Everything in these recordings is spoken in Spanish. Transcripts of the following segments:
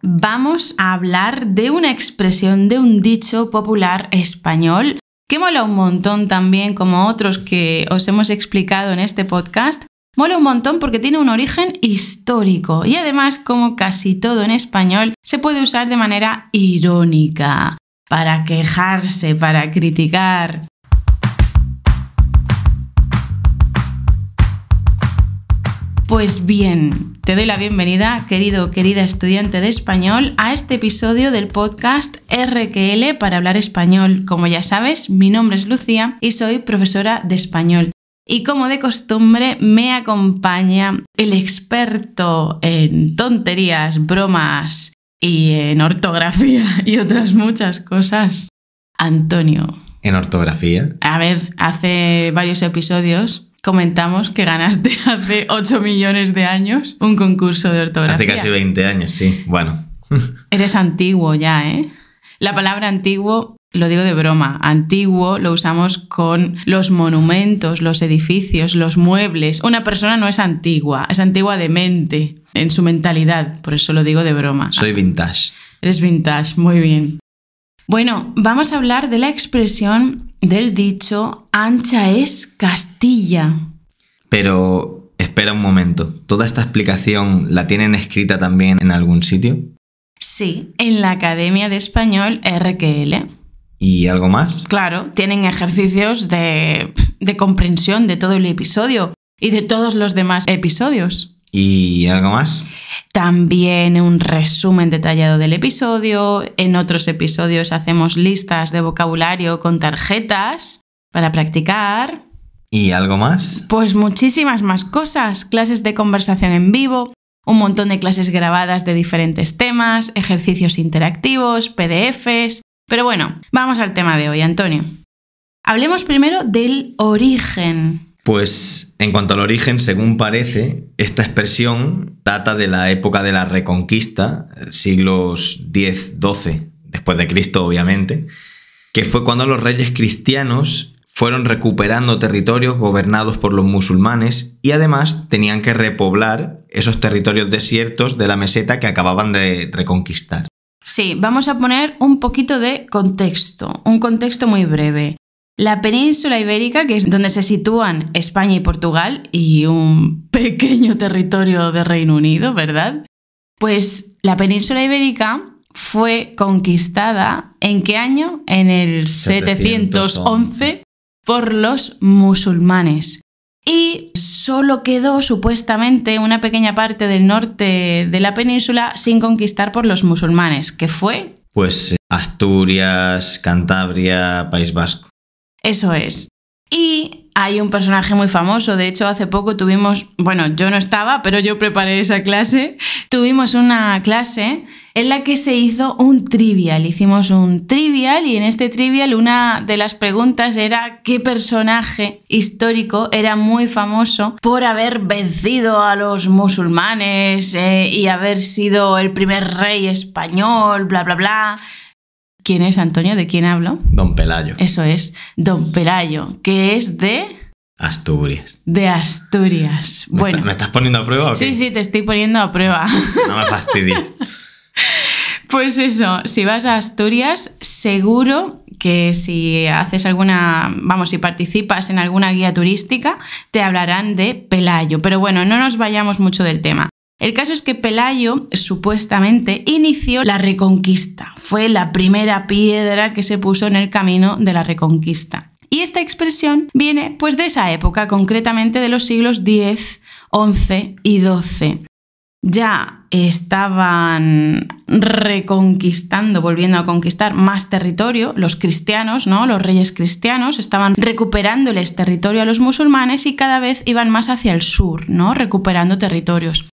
vamos a hablar de una expresión, de un dicho popular español que mola un montón también, como otros que os hemos explicado en este podcast. Mola un montón porque tiene un origen histórico y además, como casi todo en español, se puede usar de manera irónica, para quejarse, para criticar. Pues bien, te doy la bienvenida, querido querida estudiante de español, a este episodio del podcast RQL para hablar español. Como ya sabes, mi nombre es Lucía y soy profesora de español. Y como de costumbre, me acompaña el experto en tonterías, bromas y en ortografía y otras muchas cosas, Antonio. ¿En ortografía? A ver, hace varios episodios comentamos que ganaste hace 8 millones de años un concurso de ortografía. Hace casi 20 años, sí. Bueno. Eres antiguo ya, ¿eh? La palabra antiguo lo digo de broma, antiguo lo usamos con los monumentos, los edificios, los muebles. Una persona no es antigua, es antigua de mente, en su mentalidad, por eso lo digo de broma. Soy vintage. Eres vintage, muy bien. Bueno, vamos a hablar de la expresión del dicho ancha es Castilla. Pero espera un momento, ¿toda esta explicación la tienen escrita también en algún sitio? Sí, en la Academia de Español RQL. ¿Y algo más? Claro, tienen ejercicios de, de comprensión de todo el episodio y de todos los demás episodios. ¿Y algo más? También un resumen detallado del episodio. En otros episodios hacemos listas de vocabulario con tarjetas para practicar. ¿Y algo más? Pues muchísimas más cosas. Clases de conversación en vivo, un montón de clases grabadas de diferentes temas, ejercicios interactivos, PDFs. Pero bueno, vamos al tema de hoy, Antonio. Hablemos primero del origen. Pues en cuanto al origen, según parece, esta expresión data de la época de la Reconquista, siglos X-XII, después de Cristo obviamente, que fue cuando los reyes cristianos fueron recuperando territorios gobernados por los musulmanes y además tenían que repoblar esos territorios desiertos de la meseta que acababan de reconquistar. Sí, vamos a poner un poquito de contexto, un contexto muy breve. La península ibérica, que es donde se sitúan España y Portugal y un pequeño territorio de Reino Unido, ¿verdad? Pues la península ibérica fue conquistada ¿en qué año? En el 711 por los musulmanes. Y solo quedó supuestamente una pequeña parte del norte de la península sin conquistar por los musulmanes, que fue... Pues Asturias, Cantabria, País Vasco. Eso es. Y hay un personaje muy famoso, de hecho hace poco tuvimos, bueno, yo no estaba, pero yo preparé esa clase, tuvimos una clase en la que se hizo un trivial, hicimos un trivial y en este trivial una de las preguntas era qué personaje histórico era muy famoso por haber vencido a los musulmanes eh, y haber sido el primer rey español, bla, bla, bla. ¿Quién es Antonio? ¿De quién hablo? Don Pelayo. Eso es, Don Pelayo, que es de... Asturias. De Asturias. ¿Me bueno. está- ¿Me estás poniendo a prueba o qué? Sí, sí, te estoy poniendo a prueba. No me fastidies. Pues eso, si vas a Asturias, seguro que si haces alguna, vamos, si participas en alguna guía turística, te hablarán de Pelayo. Pero bueno, no nos vayamos mucho del tema. El caso es que Pelayo supuestamente inició la reconquista. Fue la primera piedra que se puso en el camino de la reconquista. Y esta expresión viene pues de esa época, concretamente de los siglos X, XI y XII ya estaban reconquistando, volviendo a conquistar más territorio, los cristianos, ¿no? Los reyes cristianos estaban recuperándoles territorio a los musulmanes y cada vez iban más hacia el sur, ¿no? Recuperando territorios.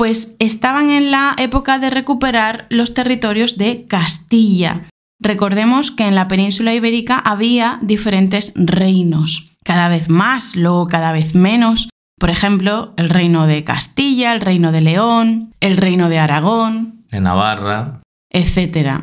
Pues estaban en la época de recuperar los territorios de Castilla. Recordemos que en la península ibérica había diferentes reinos, cada vez más, luego cada vez menos. Por ejemplo, el reino de Castilla, el reino de León, el reino de Aragón, De Navarra. etc.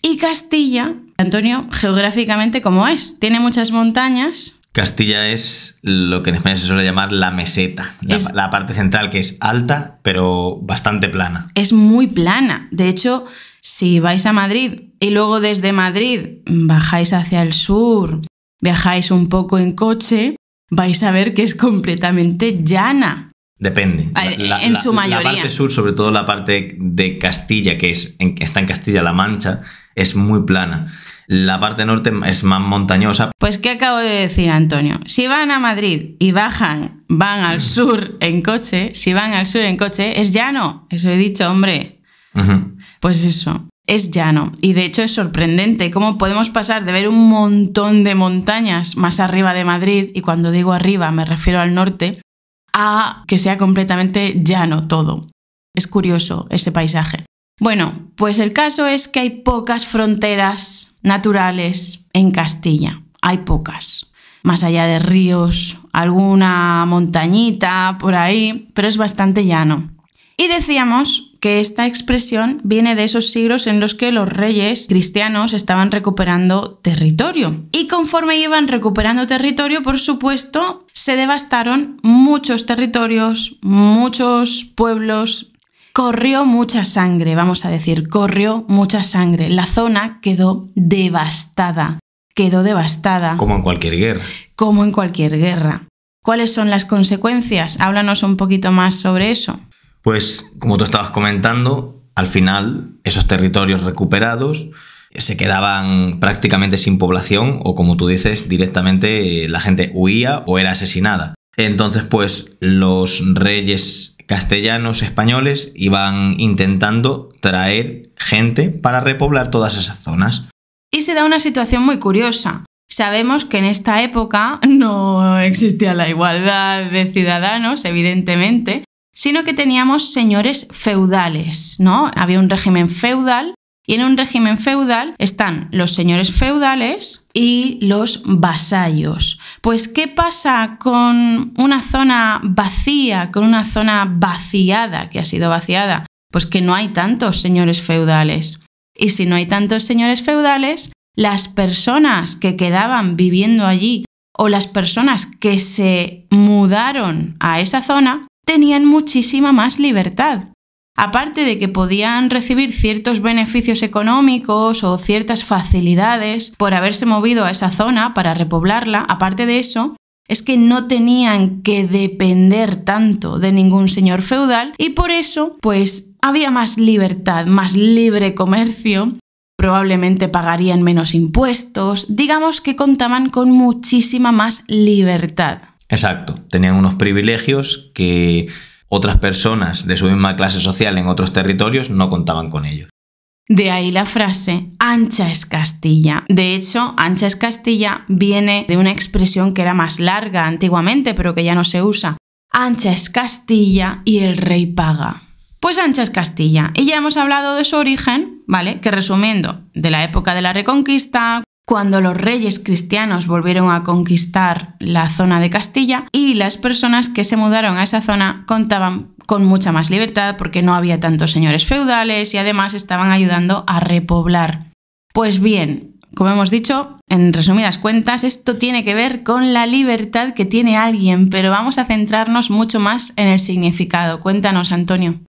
Y Castilla, Antonio, geográficamente, ¿cómo es? Tiene muchas montañas. Castilla es lo que en España se suele llamar la meseta, la, Es- la parte central que es alta pero bastante plana. Es muy plana. De hecho, si vais a Madrid y luego desde Madrid bajáis hacia el sur, viajáis un poco en coche, vais a ver que es completamente llana. Depende. Ah, en su mayoría. La parte sur, sobre todo la parte de Castilla, que es en- está en Castilla-La Mancha, es muy plana. La parte norte es más montañosa. Pues, ¿qué acabo de decir, Antonio? Si van a Madrid y bajan, van al sur en coche, si van al sur en coche, es llano. Eso he dicho, hombre. Pues eso, es llano. Y de hecho es sorprendente cómo podemos pasar de ver un montón de montañas más arriba de Madrid, y cuando digo arriba me refiero al norte, a que sea completamente llano todo. Es curioso ese paisaje. Bueno, pues el caso es que hay pocas fronteras naturales en Castilla. Hay pocas. Más allá de ríos, alguna montañita por ahí, pero es bastante llano. Y decíamos que esta expresión viene de esos siglos en los que los reyes cristianos estaban recuperando territorio. Y conforme iban recuperando territorio, por supuesto, se devastaron muchos territorios, muchos pueblos. Corrió mucha sangre, vamos a decir, corrió mucha sangre. La zona quedó devastada, quedó devastada Como en cualquier guerra. como en cualquier guerra. ¿Cuáles son las consecuencias? Háblanos un poquito más sobre eso. Pues, como tú estabas comentando, al final esos territorios recuperados se quedaban prácticamente sin población o, como tú dices, directamente eh, la gente huía o era asesinada. Entonces, pues los reyes castellanos españoles iban intentando traer gente para repoblar todas esas zonas. Y se da una situación muy curiosa. Sabemos que en esta época no existía la igualdad de ciudadanos, evidentemente, sino que teníamos señores feudales, ¿no? Había un régimen feudal y en un régimen feudal están los señores feudales y los vasallos. Pues, ¿qué pasa con una zona vacía, con una zona vaciada, que ha sido vaciada? Pues que no hay tantos señores feudales. Y si no hay tantos señores feudales, las personas que quedaban viviendo allí o las personas que se mudaron a esa zona tenían muchísima más libertad. Aparte de que podían recibir ciertos beneficios económicos o ciertas facilidades por haberse movido a esa zona para repoblarla, aparte de eso, es que no tenían que depender tanto de ningún señor feudal y por eso, pues, había más libertad, más libre comercio, probablemente pagarían menos impuestos, digamos que contaban con muchísima más libertad. Exacto, tenían unos privilegios que otras personas de su misma clase social en otros territorios no contaban con ellos. De ahí la frase ancha es Castilla. De hecho, ancha es Castilla viene de una expresión que era más larga antiguamente, pero que ya no se usa. Ancha es Castilla y el rey paga. Pues ancha es Castilla. Y ya hemos hablado de su origen, ¿vale? Que resumiendo, de la época de la Reconquista, cuando los reyes cristianos volvieron a conquistar la zona de Castilla y las personas que se mudaron a esa zona contaban con mucha más libertad porque no había tantos señores feudales y además estaban ayudando a repoblar. Pues bien, como hemos dicho, en resumidas cuentas, esto tiene que ver con la libertad que tiene alguien, pero vamos a centrarnos mucho más en el significado. Cuéntanos, Antonio.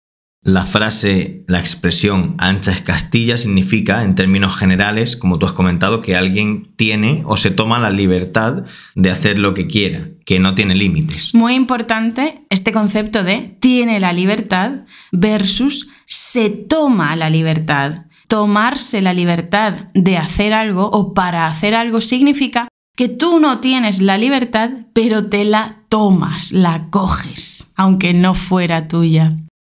La frase, la expresión ancha es Castilla significa, en términos generales, como tú has comentado, que alguien tiene o se toma la libertad de hacer lo que quiera, que no tiene límites. Muy importante este concepto de tiene la libertad versus se toma la libertad. Tomarse la libertad de hacer algo o para hacer algo significa que tú no tienes la libertad, pero te la tomas, la coges, aunque no fuera tuya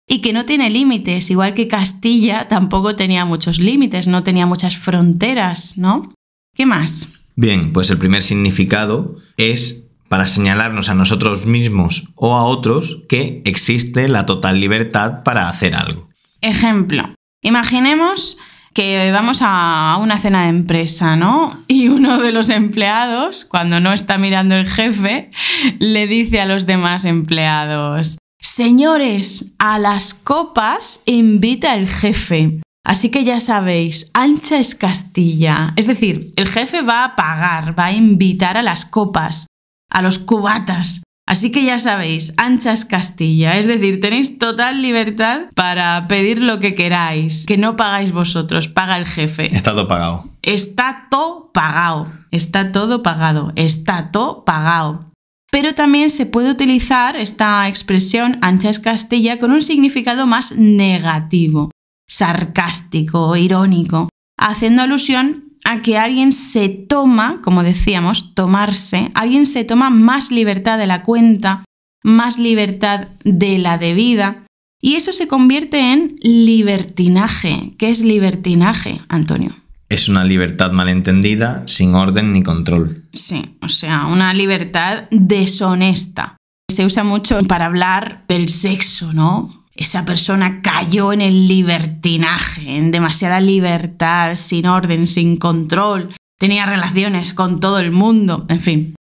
y que no tiene límites, igual que Castilla tampoco tenía muchos límites, no tenía muchas fronteras, ¿no? ¿Qué más? Bien, pues el primer significado es para señalarnos a nosotros mismos o a otros que existe la total libertad para hacer algo. Ejemplo, imaginemos que vamos a una cena de empresa, ¿no? Y uno de los empleados, cuando no está mirando el jefe, le dice a los demás empleados, Señores, a las copas invita el jefe. Así que ya sabéis, ancha es Castilla. Es decir, el jefe va a pagar, va a invitar a las copas. a los cubatas. Así que ya sabéis, ancha es Castilla, es decir, tenéis total libertad para pedir lo que queráis, que no pagáis vosotros, paga el jefe. Está todo pagado. Está todo pagado, está todo pagado, está todo pagado. Pero también se puede utilizar esta expresión ancha Castilla con un significado más negativo, sarcástico, irónico, haciendo alusión a que alguien se toma, como decíamos, tomarse, alguien se toma más libertad de la cuenta, más libertad de la debida, y eso se convierte en libertinaje. ¿Qué es libertinaje, Antonio? Es una libertad malentendida, sin orden ni control. Sí, o sea, una libertad deshonesta. Se usa mucho para hablar del sexo, ¿no? esa persona cayó en el libertinaje, en demasiada libertad, sin orden, sin control, tenía relaciones con todo el mundo, en fin.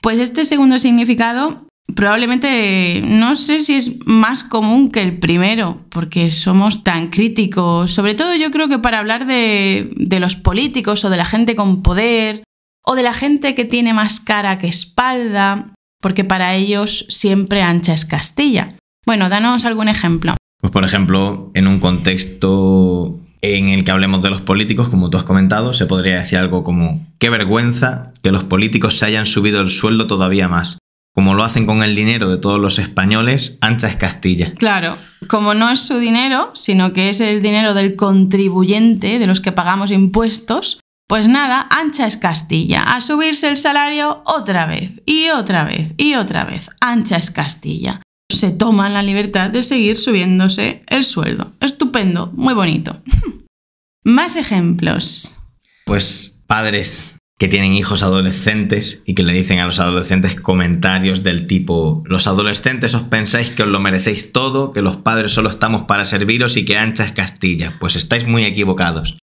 Pues este segundo significado probablemente no sé si es más común que el primero, porque somos tan críticos, sobre todo yo creo que para hablar de, los políticos o de la gente con poder o de la gente que tiene más cara que espalda, porque para ellos siempre ancha es Castilla. Bueno, danos algún ejemplo. Pues por ejemplo, en un contexto en el que hablemos de los políticos, como tú has comentado, se podría decir algo como, qué vergüenza que los políticos se hayan subido el sueldo todavía más. Como lo hacen con el dinero de todos los españoles, ancha es Castilla. Claro, como no es su dinero, sino que es el dinero del contribuyente, de los que pagamos impuestos, pues nada, ancha es Castilla. A subirse el salario otra vez, y otra vez, y otra vez. Ancha es Castilla se toman la libertad de seguir subiéndose el sueldo. Estupendo, muy bonito. Más ejemplos. Pues padres que tienen hijos adolescentes y que le dicen a los adolescentes comentarios del tipo, los adolescentes os pensáis que os lo merecéis todo, que los padres solo estamos para serviros y que ancha es Castilla. Pues estáis muy equivocados.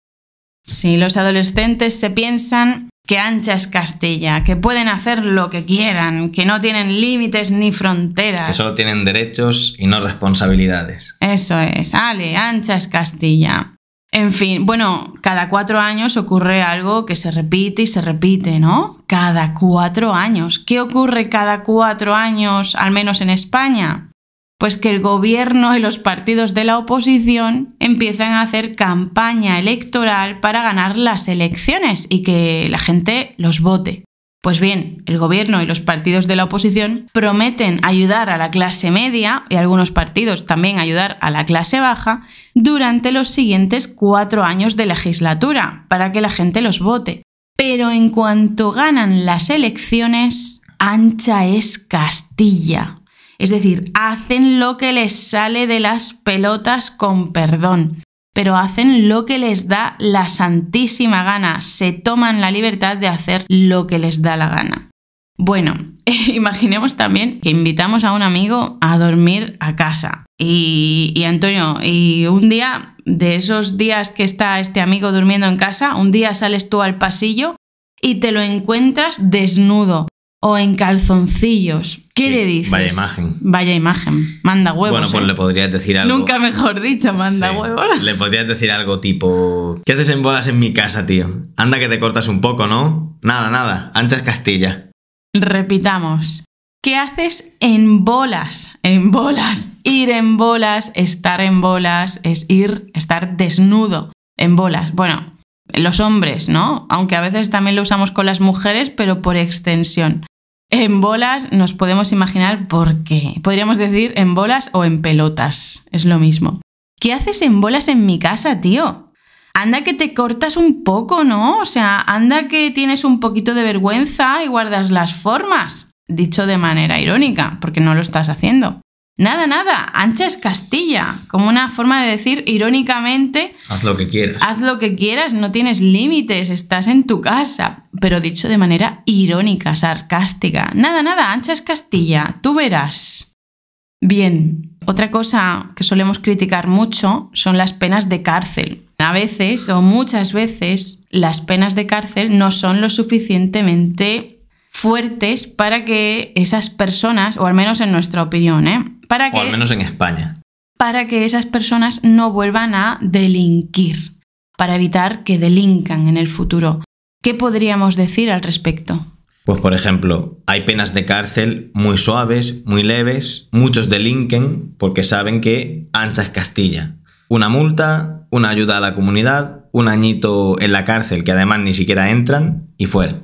Sí, los adolescentes se piensan que ancha es Castilla, que pueden hacer lo que quieran, que no tienen límites ni fronteras. Que solo tienen derechos y no responsabilidades. Eso es, ale, ancha es Castilla. En fin, bueno, cada cuatro años ocurre algo que se repite y se repite, ¿no? Cada cuatro años. ¿Qué ocurre cada cuatro años, al menos en España? Pues que el gobierno y los partidos de la oposición empiezan a hacer campaña electoral para ganar las elecciones y que la gente los vote. Pues bien, el gobierno y los partidos de la oposición prometen ayudar a la clase media y algunos partidos también ayudar a la clase baja durante los siguientes cuatro años de legislatura para que la gente los vote. Pero en cuanto ganan las elecciones, ancha es Castilla. Es decir, hacen lo que les sale de las pelotas con perdón, pero hacen lo que les da la santísima gana, se toman la libertad de hacer lo que les da la gana. Bueno, imaginemos también que invitamos a un amigo a dormir a casa. Y, y, Antonio, y un día, de esos días que está este amigo durmiendo en casa, un día sales tú al pasillo y te lo encuentras desnudo, o en calzoncillos. ¿Qué le dices? Vaya imagen. Vaya imagen. Manda huevos. Bueno, pues ¿eh? le podrías decir algo. Nunca mejor dicho, manda Sí. huevos. Le podrías decir algo tipo: ¿Qué haces en bolas en mi casa, tío? Anda que te cortas un poco, ¿no? Nada, nada. Ancha es Castilla. Repitamos. ¿Qué haces en bolas? En bolas. Ir en bolas, estar en bolas, es ir, estar desnudo en bolas. Bueno, los hombres, ¿no? Aunque a veces también lo usamos con las mujeres, pero por extensión. En bolas nos podemos imaginar por qué. Podríamos decir en bolas o en pelotas. Es lo mismo. ¿Qué haces en bolas en mi casa, tío? Anda que te cortas un poco, ¿no? O sea, anda que tienes un poquito de vergüenza y guardas las formas. Dicho de manera irónica, porque no lo estás haciendo. Nada, nada, ancha es Castilla, como una forma de decir irónicamente, Haz lo que quieras. haz lo que quieras, no tienes límites, estás en tu casa, pero dicho de manera irónica, sarcástica. Nada, nada, ancha es Castilla, tú verás. Bien, otra cosa que solemos criticar mucho son las penas de cárcel. A veces o muchas veces las penas de cárcel no son lo suficientemente fuertes para que esas personas, o al menos en nuestra opinión, ¿eh? para que O al menos en España. para que esas personas no vuelvan a delinquir, para evitar que delincan en el futuro. ¿Qué podríamos decir al respecto? Pues por ejemplo, hay penas de cárcel muy suaves, muy leves, muchos delinquen porque saben que ancha es Castilla. Una multa, una ayuda a la comunidad, un añito en la cárcel que además ni siquiera entran y fuera.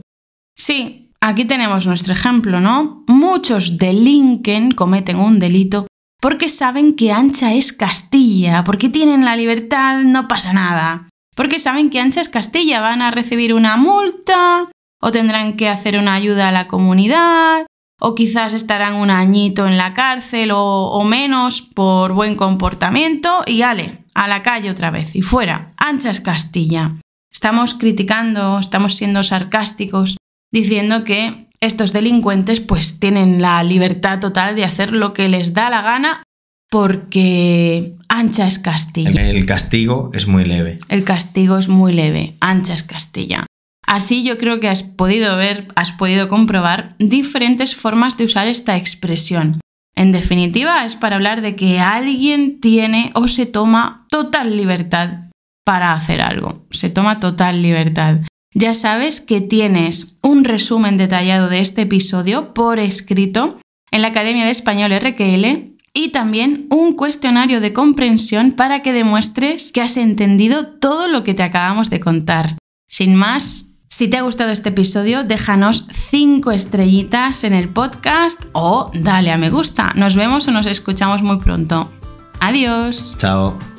Sí, aquí tenemos nuestro ejemplo, ¿no? Muchos delinquen, cometen un delito porque saben que ancha es Castilla, porque tienen la libertad, no pasa nada. Porque saben que ancha es Castilla, van a recibir una multa, o tendrán que hacer una ayuda a la comunidad, o quizás estarán un añito en la cárcel o, o menos por buen comportamiento y ale, a la calle otra vez y fuera, ancha es Castilla. Estamos criticando, estamos siendo sarcásticos, diciendo que estos delincuentes pues tienen la libertad total de hacer lo que les da la gana porque ancha es Castilla. El castigo es muy leve. El castigo es muy leve, ancha es Castilla. Así yo creo que has podido ver, has podido comprobar diferentes formas de usar esta expresión. En definitiva, es para hablar de que alguien tiene o se toma total libertad para hacer algo. Se toma total libertad. Ya sabes que tienes resumen detallado de este episodio por escrito en la Academia de Español RQL y también un cuestionario de comprensión para que demuestres que has entendido todo lo que te acabamos de contar. Sin más, si te ha gustado este episodio, déjanos 5 estrellitas en el podcast o dale a me gusta. Nos vemos o nos escuchamos muy pronto. Adiós. Chao.